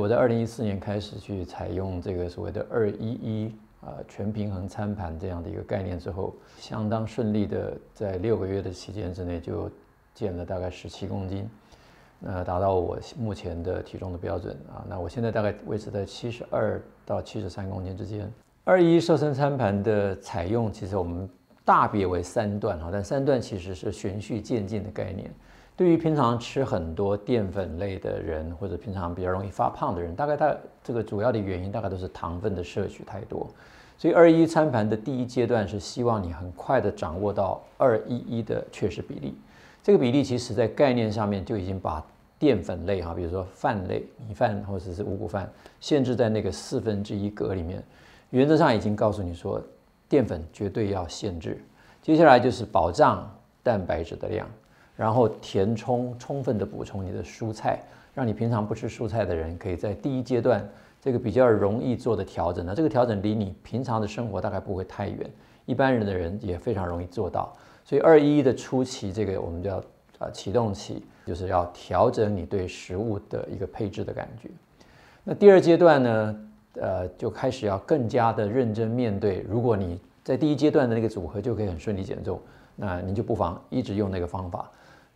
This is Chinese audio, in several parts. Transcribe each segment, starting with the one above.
我在二零一四年开始去采用这个所谓的二一一啊全平衡餐盘这样的一个概念之后，相当顺利的在六个月的期间之内就减了大概十七公斤，那达到我目前的体重的标准啊。那我现在大概维持在七十二到七十三公斤之间。二一瘦身餐盘的采用，其实我们大别为三段哈，但三段其实是循序渐进的概念。对于平常吃很多淀粉类的人，或者平常比较容易发胖的人，大概它这个主要的原因大概都是糖分的摄取太多。所以二一餐盘的第一阶段是希望你很快的掌握到二一一的确实比例。这个比例其实在概念上面就已经把淀粉类哈，比如说饭类、米饭或者是五谷饭，限制在那个四分之一格里面。原则上已经告诉你说，淀粉绝对要限制。接下来就是保障蛋白质的量。然后填充，充分的补充你的蔬菜，让你平常不吃蔬菜的人，可以在第一阶段这个比较容易做的调整。那这个调整离你平常的生活大概不会太远，一般人的人也非常容易做到。所以二一的初期，这个我们叫啊启动期，就是要调整你对食物的一个配置的感觉。那第二阶段呢，呃，就开始要更加的认真面对。如果你在第一阶段的那个组合就可以很顺利减重，那你就不妨一直用那个方法。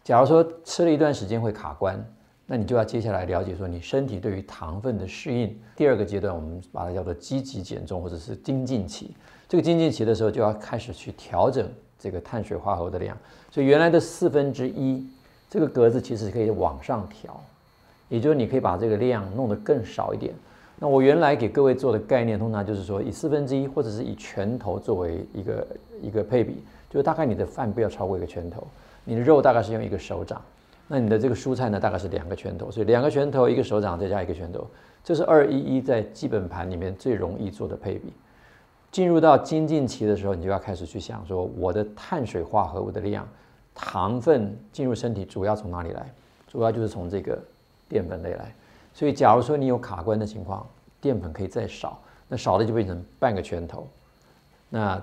假如说吃了一段时间会卡关，那你就要接下来了解说你身体对于糖分的适应。第二个阶段，我们把它叫做积极减重或者是精进期。这个精进期的时候，就要开始去调整这个碳水化合物的量。所以原来的四分之一这个格子其实可以往上调，也就是你可以把这个量弄得更少一点。那我原来给各位做的概念，通常就是说以四分之一或者是以拳头作为一个一个配比，就大概你的饭不要超过一个拳头。你的肉大概是用一个手掌，那你的这个蔬菜呢，大概是两个拳头，所以两个拳头一个手掌再加一个拳头，这是二一一在基本盘里面最容易做的配比。进入到精进期的时候，你就要开始去想说，我的碳水化合物的量，糖分进入身体主要从哪里来？主要就是从这个淀粉类来。所以假如说你有卡关的情况，淀粉可以再少，那少的就变成半个拳头，那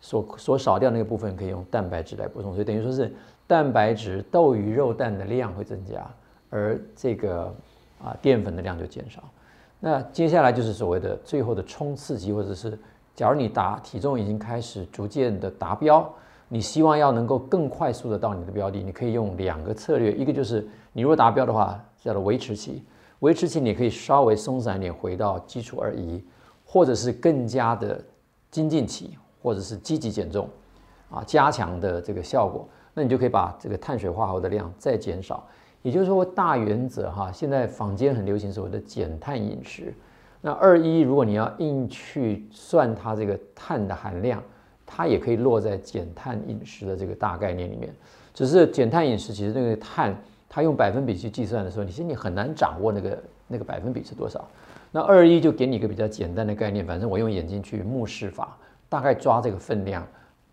所所少掉那个部分可以用蛋白质来补充，所以等于说是。蛋白质、豆鱼肉蛋的量会增加，而这个啊淀粉的量就减少。那接下来就是所谓的最后的冲刺期，或者是假如你达体重已经开始逐渐的达标，你希望要能够更快速的到你的标的，你可以用两个策略，一个就是你如果达标的话，叫做维持期，维持期你可以稍微松散一点，回到基础而已，或者是更加的精进期，或者是积极减重，啊加强的这个效果。那你就可以把这个碳水化合物的量再减少，也就是说大原则哈，现在坊间很流行所谓的减碳饮食。那二一如果你要硬去算它这个碳的含量，它也可以落在减碳饮食的这个大概念里面。只是减碳饮食其实那个碳，它用百分比去计算的时候，你其实你很难掌握那个那个百分比是多少。那二一就给你一个比较简单的概念，反正我用眼睛去目视法，大概抓这个分量。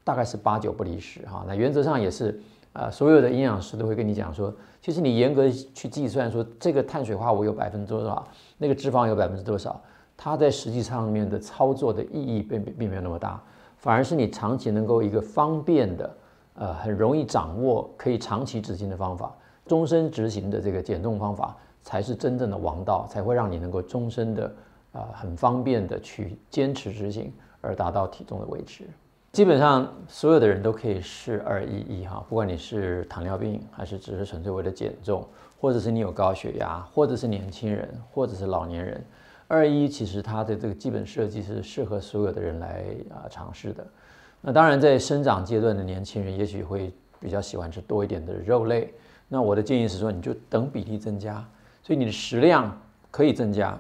大概是八九不离十哈，那原则上也是，呃，所有的营养师都会跟你讲说，其实你严格去计算说这个碳水化合物有百分之多少，那个脂肪有百分之多少，它在实际上面的操作的意义并并没有那么大，反而是你长期能够一个方便的，呃，很容易掌握，可以长期执行的方法，终身执行的这个减重方法，才是真正的王道，才会让你能够终身的，啊，很方便的去坚持执行，而达到体重的维持。基本上所有的人都可以试二一一哈，不管你是糖尿病，还是只是纯粹为了减重，或者是你有高血压，或者是年轻人，或者是老年人，二一其实它的这个基本设计是适合所有的人来啊尝试的。那当然在生长阶段的年轻人，也许会比较喜欢吃多一点的肉类。那我的建议是说，你就等比例增加，所以你的食量可以增加，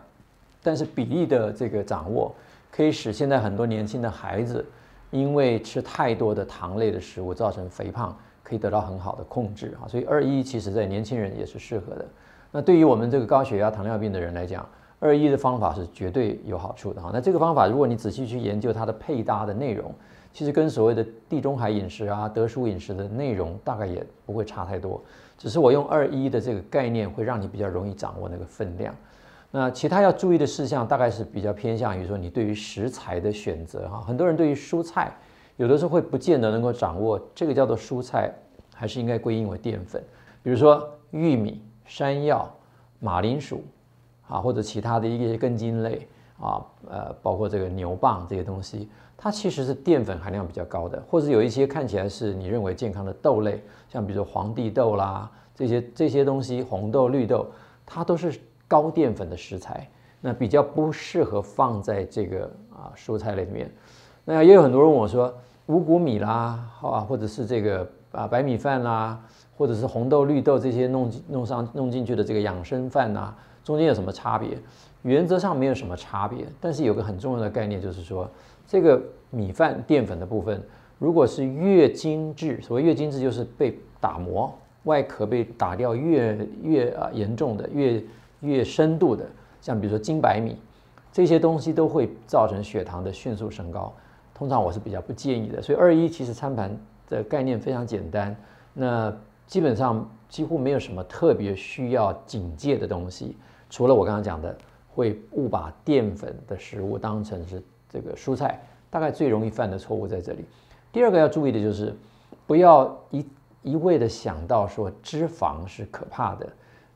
但是比例的这个掌握，可以使现在很多年轻的孩子。因为吃太多的糖类的食物造成肥胖，可以得到很好的控制啊，所以二一其实在年轻人也是适合的。那对于我们这个高血压、糖尿病的人来讲，二一的方法是绝对有好处的哈。那这个方法，如果你仔细去研究它的配搭的内容，其实跟所谓的地中海饮食啊、德叔饮食的内容大概也不会差太多，只是我用二一的这个概念，会让你比较容易掌握那个分量。那其他要注意的事项，大概是比较偏向于说你对于食材的选择哈。很多人对于蔬菜，有的时候会不见得能够掌握这个叫做蔬菜，还是应该归因为淀粉。比如说玉米、山药、马铃薯，啊，或者其他的一些根茎类啊，呃，包括这个牛蒡这些东西，它其实是淀粉含量比较高的，或者有一些看起来是你认为健康的豆类，像比如说黄帝豆啦这些这些东西，红豆、绿豆，它都是高淀粉的食材，那比较不适合放在这个啊蔬菜类里面。那也有很多人问我说，五谷米啦，好啊，或者是这个啊白米饭啦，或者是红豆、绿豆这些弄弄上弄进去的这个养生饭呐，中间有什么差别？原则上没有什么差别，但是有个很重要的概念就是说，这个米饭淀粉的部分，如果是越精致，所谓越精致就是被打磨，外壳被打掉越越啊严重的，越越深度的，像比如说精白米，这些东西都会造成血糖的迅速升高。通常我是比较不建议的，所以二一其实餐盘的概念非常简单，那基本上几乎没有什么特别需要警戒的东西，除了我刚刚讲的会误把淀粉的食物当成是这个蔬菜，大概最容易犯的错误在这里。第二个要注意的就是不要一一味的想到说脂肪是可怕的，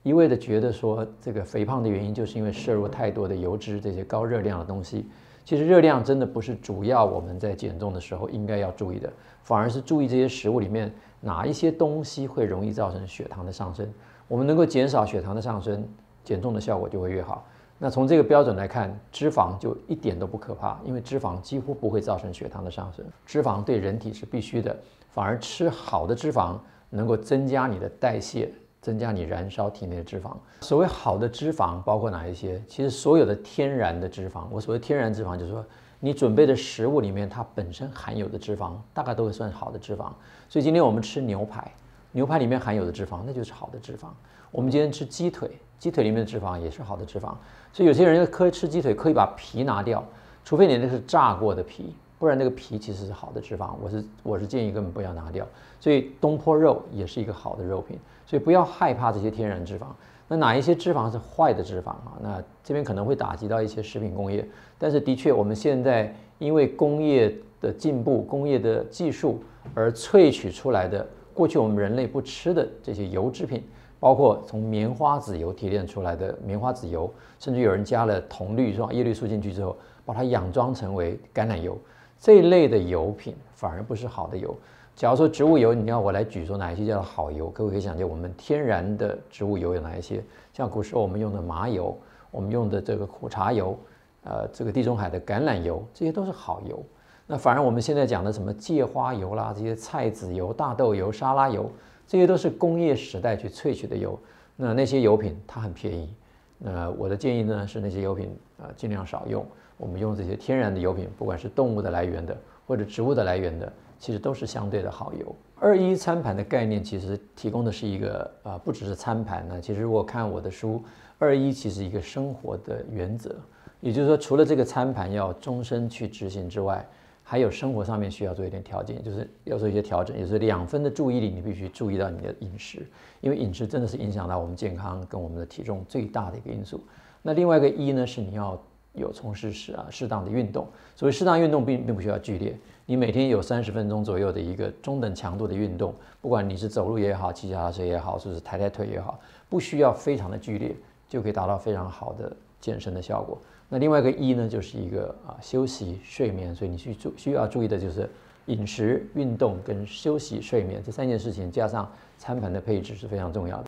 一味的觉得说这个肥胖的原因就是因为摄入太多的油脂这些高热量的东西。其实热量真的不是主要我们在减重的时候应该要注意的，反而是注意这些食物里面哪一些东西会容易造成血糖的上升。我们能够减少血糖的上升，减重的效果就会越好。那从这个标准来看，脂肪就一点都不可怕，因为脂肪几乎不会造成血糖的上升。脂肪对人体是必须的，反而吃好的脂肪能够增加你的代谢。增加你燃烧体内的脂肪。所谓好的脂肪包括哪一些？其实所有的天然的脂肪，我所谓天然脂肪就是说你准备的食物里面它本身含有的脂肪，大概都会算好的脂肪。所以今天我们吃牛排，牛排里面含有的脂肪那就是好的脂肪。我们今天吃鸡腿，鸡腿里面的脂肪也是好的脂肪。所以有些人可以吃鸡腿，可以把皮拿掉，除非你那是炸过的皮，不然那个皮其实是好的脂肪。我是我是建议根本不要拿掉。所以东坡肉也是一个好的肉品。所以不要害怕这些天然脂肪。那哪一些脂肪是坏的脂肪啊？那这边可能会打击到一些食品工业。但是的确，我们现在因为工业的进步、工业的技术而萃取出来的，过去我们人类不吃的这些油制品，包括从棉花籽油提炼出来的棉花籽油，甚至有人加了铜绿是吧？叶绿素进去之后，把它佯装成为橄榄油这一类的油品，反而不是好的油。假如说植物油，你要我来举说哪一些叫好油？各位可以想见，我们天然的植物油有哪一些？像古时候我们用的麻油，我们用的这个苦茶油，呃，这个地中海的橄榄油，这些都是好油。那反而我们现在讲的什么芥花油啦，这些菜籽油、大豆油、沙拉油，这些都是工业时代去萃取的油。那那些油品它很便宜。那我的建议呢是那些油品啊尽量少用。我们用这些天然的油品，不管是动物的来源的或者植物的来源的。其实都是相对的好油。二一餐盘的概念其实提供的是一个啊，不只是餐盘呢。其实如果看我的书，二一其实一个生活的原则，也就是说，除了这个餐盘要终身去执行之外，还有生活上面需要做一点调整，就是要做一些调整。也是两分的注意力，你必须注意到你的饮食，因为饮食真的是影响到我们健康跟我们的体重最大的一个因素。那另外一个一呢，是你要有从事适啊适当的运动。所谓适当运动，并并不需要剧烈。你每天有三十分钟左右的一个中等强度的运动，不管你是走路也好，骑脚踏车也好，或者是抬抬腿也好，不需要非常的剧烈，就可以达到非常好的健身的效果。那另外一个一呢，就是一个啊休息睡眠，所以你去注需要注意的就是饮食、运动跟休息睡眠这三件事情，加上餐盘的配置是非常重要的。